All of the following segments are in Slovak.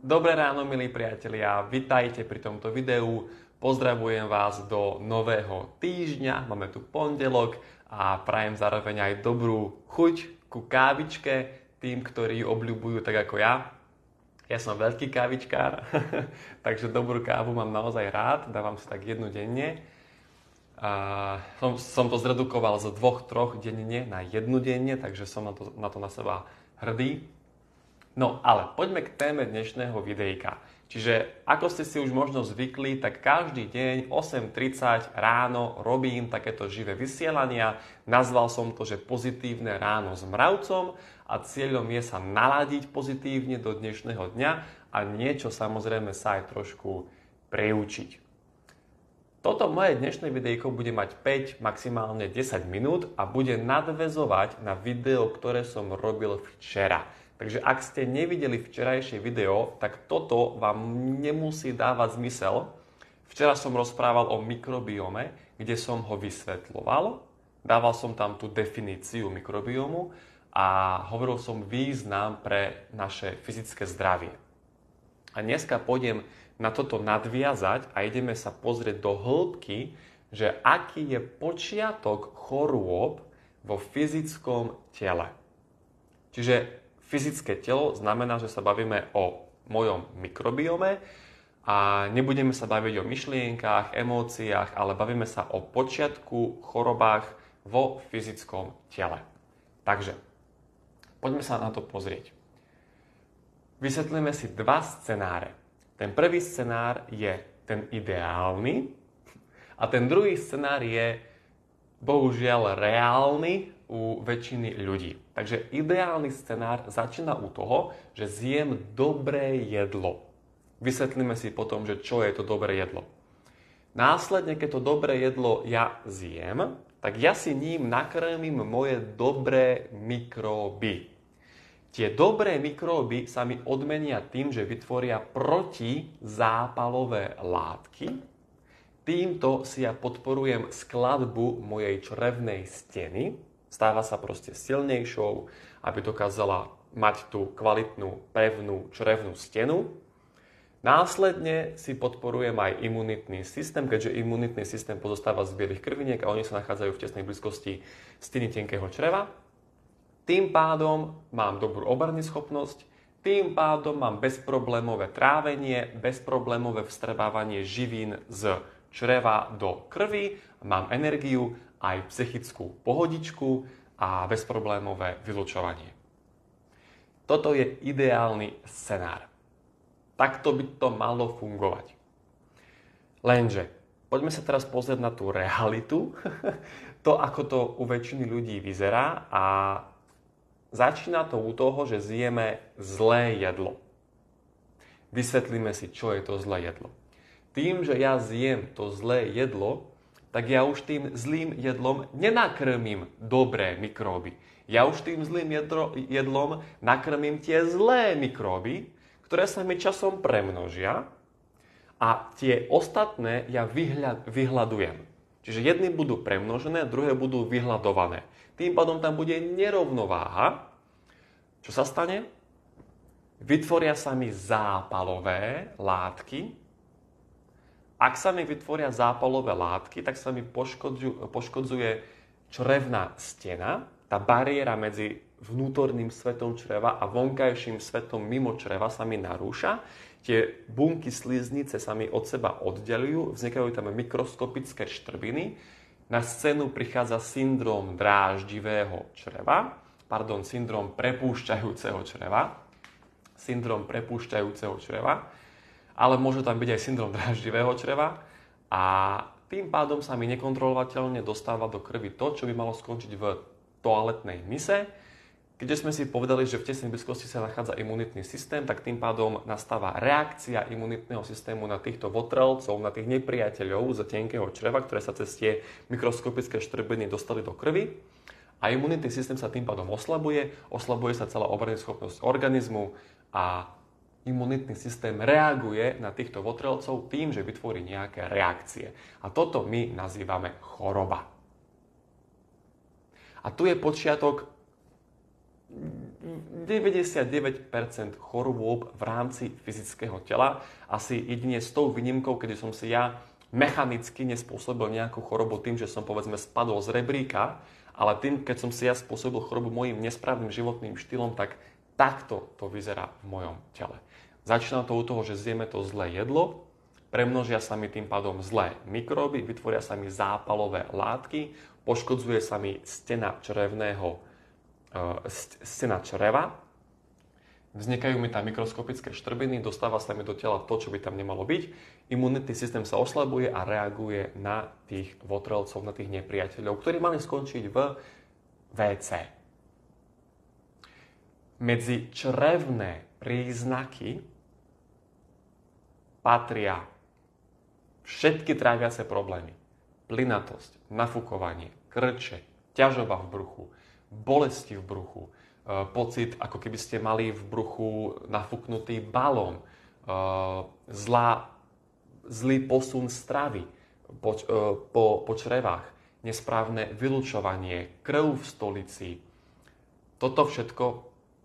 Dobré ráno, milí priatelia, vitajte pri tomto videu. Pozdravujem vás do nového týždňa, máme tu pondelok a prajem zároveň aj dobrú chuť ku kávičke tým, ktorí ju obľúbujú tak ako ja. Ja som veľký kávičkár, takže dobrú kávu mám naozaj rád, dávam si tak jednu denne. A som, som to zredukoval z dvoch, troch denne na jednu denne, takže som na to na, to na seba hrdý. No ale poďme k téme dnešného videjka. Čiže ako ste si už možno zvykli, tak každý deň 8.30 ráno robím takéto živé vysielania. Nazval som to, že pozitívne ráno s mravcom a cieľom je sa naladiť pozitívne do dnešného dňa a niečo samozrejme sa aj trošku preučiť. Toto moje dnešné videjko bude mať 5, maximálne 10 minút a bude nadvezovať na video, ktoré som robil včera. Takže ak ste nevideli včerajšie video, tak toto vám nemusí dávať zmysel. Včera som rozprával o mikrobiome, kde som ho vysvetloval. Dával som tam tú definíciu mikrobiomu a hovoril som význam pre naše fyzické zdravie. A dneska pôjdem na toto nadviazať a ideme sa pozrieť do hĺbky, že aký je počiatok chorôb vo fyzickom tele. Čiže fyzické telo znamená, že sa bavíme o mojom mikrobiome a nebudeme sa baviť o myšlienkách, emóciách, ale bavíme sa o počiatku chorobách vo fyzickom tele. Takže, poďme sa na to pozrieť. Vysvetlíme si dva scenáre. Ten prvý scenár je ten ideálny a ten druhý scenár je bohužiaľ reálny u väčšiny ľudí. Takže ideálny scenár začína u toho, že zjem dobré jedlo. Vysvetlíme si potom, že čo je to dobré jedlo. Následne, keď to dobré jedlo ja zjem, tak ja si ním nakrmím moje dobré mikróby. Tie dobré mikróby sa mi odmenia tým, že vytvoria protizápalové látky. Týmto si ja podporujem skladbu mojej črevnej steny, stáva sa proste silnejšou, aby dokázala mať tú kvalitnú, pevnú črevnú stenu. Následne si podporujem aj imunitný systém, keďže imunitný systém pozostáva z bielých krviniek a oni sa nachádzajú v tesnej blízkosti steny tenkého čreva. Tým pádom mám dobrú obrany schopnosť, tým pádom mám bezproblémové trávenie, bezproblémové vstrebávanie živín z čreva do krvi, mám energiu aj psychickú pohodičku a bezproblémové vylučovanie. Toto je ideálny scenár. Takto by to malo fungovať. Lenže, poďme sa teraz pozrieť na tú realitu, to, ako to u väčšiny ľudí vyzerá a začína to u toho, že zjeme zlé jedlo. Vysvetlíme si, čo je to zlé jedlo. Tým, že ja zjem to zlé jedlo, tak ja už tým zlým jedlom nenakrmím dobré mikróby. Ja už tým zlým jedlo, jedlom nakrmím tie zlé mikróby, ktoré sa mi časom premnožia a tie ostatné ja vyhľad, vyhľadujem. Čiže jedny budú premnožené, druhé budú vyhľadované. Tým pádom tam bude nerovnováha. Čo sa stane? Vytvoria sa mi zápalové látky, ak sa mi vytvoria zápalové látky, tak sa mi poškodzuje črevná stena, tá bariéra medzi vnútorným svetom čreva a vonkajším svetom mimo čreva sa mi narúša. Tie bunky sliznice sa mi od seba oddelujú, vznikajú tam mikroskopické štrbiny. Na scénu prichádza syndrom dráždivého čreva, pardon, syndrom prepúšťajúceho čreva, syndrom prepúšťajúceho čreva ale môže tam byť aj syndrom dráždivého čreva a tým pádom sa mi nekontrolovateľne dostáva do krvi to, čo by malo skončiť v toaletnej mise. Keďže sme si povedali, že v tesnej blízkosti sa nachádza imunitný systém, tak tým pádom nastáva reakcia imunitného systému na týchto votrelcov, na tých nepriateľov z tenkého čreva, ktoré sa cez tie mikroskopické štrbiny dostali do krvi. A imunitný systém sa tým pádom oslabuje, oslabuje sa celá obrany schopnosť organizmu a imunitný systém reaguje na týchto votrelcov tým, že vytvorí nejaké reakcie. A toto my nazývame choroba. A tu je počiatok 99% chorôb v rámci fyzického tela. Asi jedine s tou výnimkou, kedy som si ja mechanicky nespôsobil nejakú chorobu tým, že som povedzme spadol z rebríka, ale tým, keď som si ja spôsobil chorobu mojim nesprávnym životným štýlom, tak takto to vyzerá v mojom tele. Začína to u toho, že zjeme to zlé jedlo, premnožia sa mi tým pádom zlé mikróby, vytvoria sa mi zápalové látky, poškodzuje sa mi stena črevného, e, stena čreva, vznikajú mi tam mikroskopické štrbiny, dostáva sa mi do tela to, čo by tam nemalo byť, imunitný systém sa oslabuje a reaguje na tých votrelcov, na tých nepriateľov, ktorí mali skončiť v WC. Medzi črevné príznaky patria všetky tráviace problémy. Plynatosť, nafúkovanie, krče, ťažoba v bruchu, bolesti v bruchu, e, pocit, ako keby ste mali v bruchu nafúknutý balón, e, zlá, zlý posun stravy po, e, po, po črevách, nesprávne vylúčovanie, krv v stolici. Toto všetko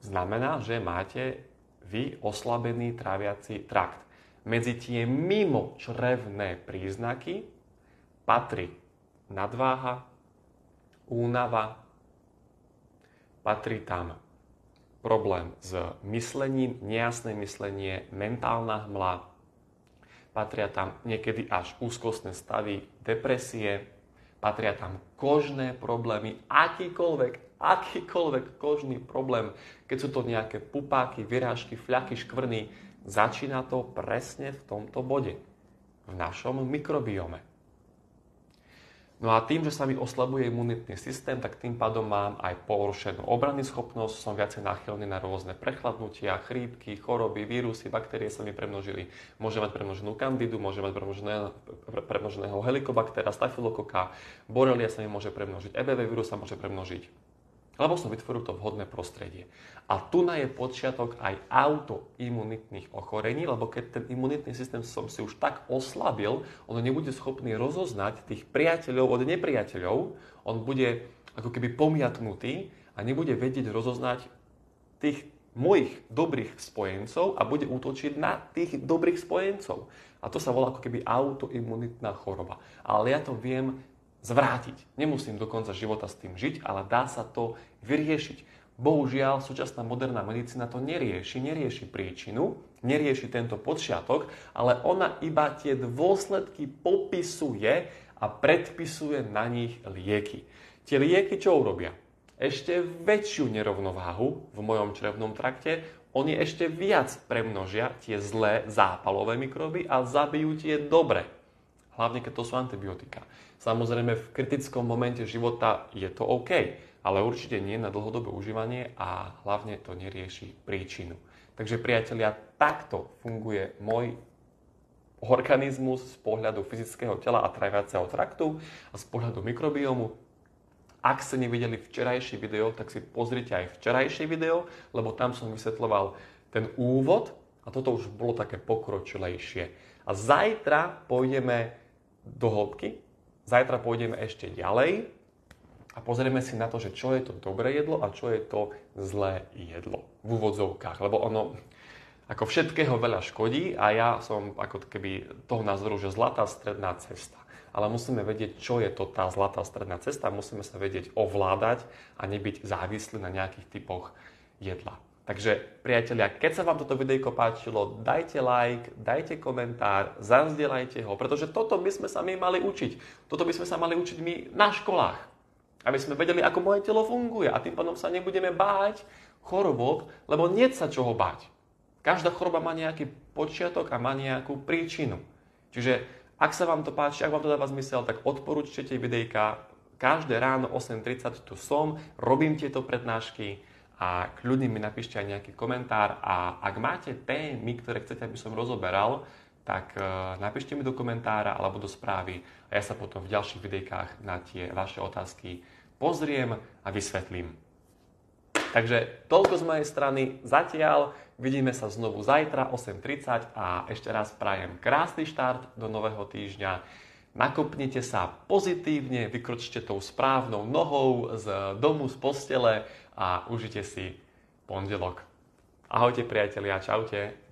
znamená, že máte vy oslabený tráviaci trakt medzi tie mimo črevné príznaky patrí nadváha, únava, patrí tam problém s myslením, nejasné myslenie, mentálna hmla, patria tam niekedy až úzkostné stavy, depresie, patria tam kožné problémy, akýkoľvek, akýkoľvek kožný problém, keď sú to nejaké pupáky, vyrážky, fľaky, škvrny, Začína to presne v tomto bode, v našom mikrobiome. No a tým, že sa mi oslabuje imunitný systém, tak tým pádom mám aj porušenú obrany schopnosť, som viacej náchylný na rôzne prechladnutia, chrípky, choroby, vírusy, baktérie sa mi premnožili. Môže mať premnoženú kandidu, môže mať premnoženého, premnoženého helikobaktera, stafilokoka, borelia sa mi môže premnožiť, EBV vírus sa môže premnožiť lebo som vytvoril to vhodné prostredie. A tu na je počiatok aj autoimunitných ochorení, lebo keď ten imunitný systém som si už tak oslabil, on nebude schopný rozoznať tých priateľov od nepriateľov, on bude ako keby pomiatnutý a nebude vedieť rozoznať tých mojich dobrých spojencov a bude útočiť na tých dobrých spojencov. A to sa volá ako keby autoimunitná choroba. Ale ja to viem zvrátiť. Nemusím do konca života s tým žiť, ale dá sa to vyriešiť. Bohužiaľ, súčasná moderná medicína to nerieši, nerieši príčinu, nerieši tento počiatok, ale ona iba tie dôsledky popisuje a predpisuje na nich lieky. Tie lieky čo urobia? Ešte väčšiu nerovnováhu v mojom črevnom trakte, oni ešte viac premnožia tie zlé zápalové mikroby a zabijú tie dobré. Hlavne, keď to sú antibiotika. Samozrejme, v kritickom momente života je to OK, ale určite nie na dlhodobé užívanie a hlavne to nerieši príčinu. Takže priatelia, takto funguje môj organizmus z pohľadu fyzického tela a traviaceho traktu a z pohľadu mikrobiomu. Ak ste nevideli včerajší video, tak si pozrite aj včerajšie video, lebo tam som vysvetloval ten úvod a toto už bolo také pokročilejšie. A zajtra pôjdeme do hĺbky, Zajtra pôjdeme ešte ďalej a pozrieme si na to, že čo je to dobré jedlo a čo je to zlé jedlo v úvodzovkách. Lebo ono ako všetkého veľa škodí a ja som ako keby toho názoru, že zlatá stredná cesta. Ale musíme vedieť, čo je to tá zlatá stredná cesta. Musíme sa vedieť ovládať a nebyť závislí na nejakých typoch jedla. Takže priatelia, keď sa vám toto videjko páčilo, dajte like, dajte komentár, zazdielajte ho, pretože toto by sme sa my mali učiť. Toto by sme sa mali učiť my na školách. Aby sme vedeli, ako moje telo funguje a tým pádom sa nebudeme báť chorobov, lebo nie sa čoho báť. Každá choroba má nejaký počiatok a má nejakú príčinu. Čiže ak sa vám to páči, ak vám to dáva zmysel, tak odporúčte tie videjka. Každé ráno 8.30 tu som, robím tieto prednášky a kľudne mi napíšte aj nejaký komentár a ak máte témy, ktoré chcete, aby som rozoberal, tak uh, napíšte mi do komentára alebo do správy a ja sa potom v ďalších videjkách na tie vaše otázky pozriem a vysvetlím. Takže toľko z mojej strany zatiaľ. Vidíme sa znovu zajtra 8.30 a ešte raz prajem krásny štart do nového týždňa. nakopnite sa pozitívne, vykročte tou správnou nohou z domu, z postele a užite si pondelok. Ahojte priatelia, čaute.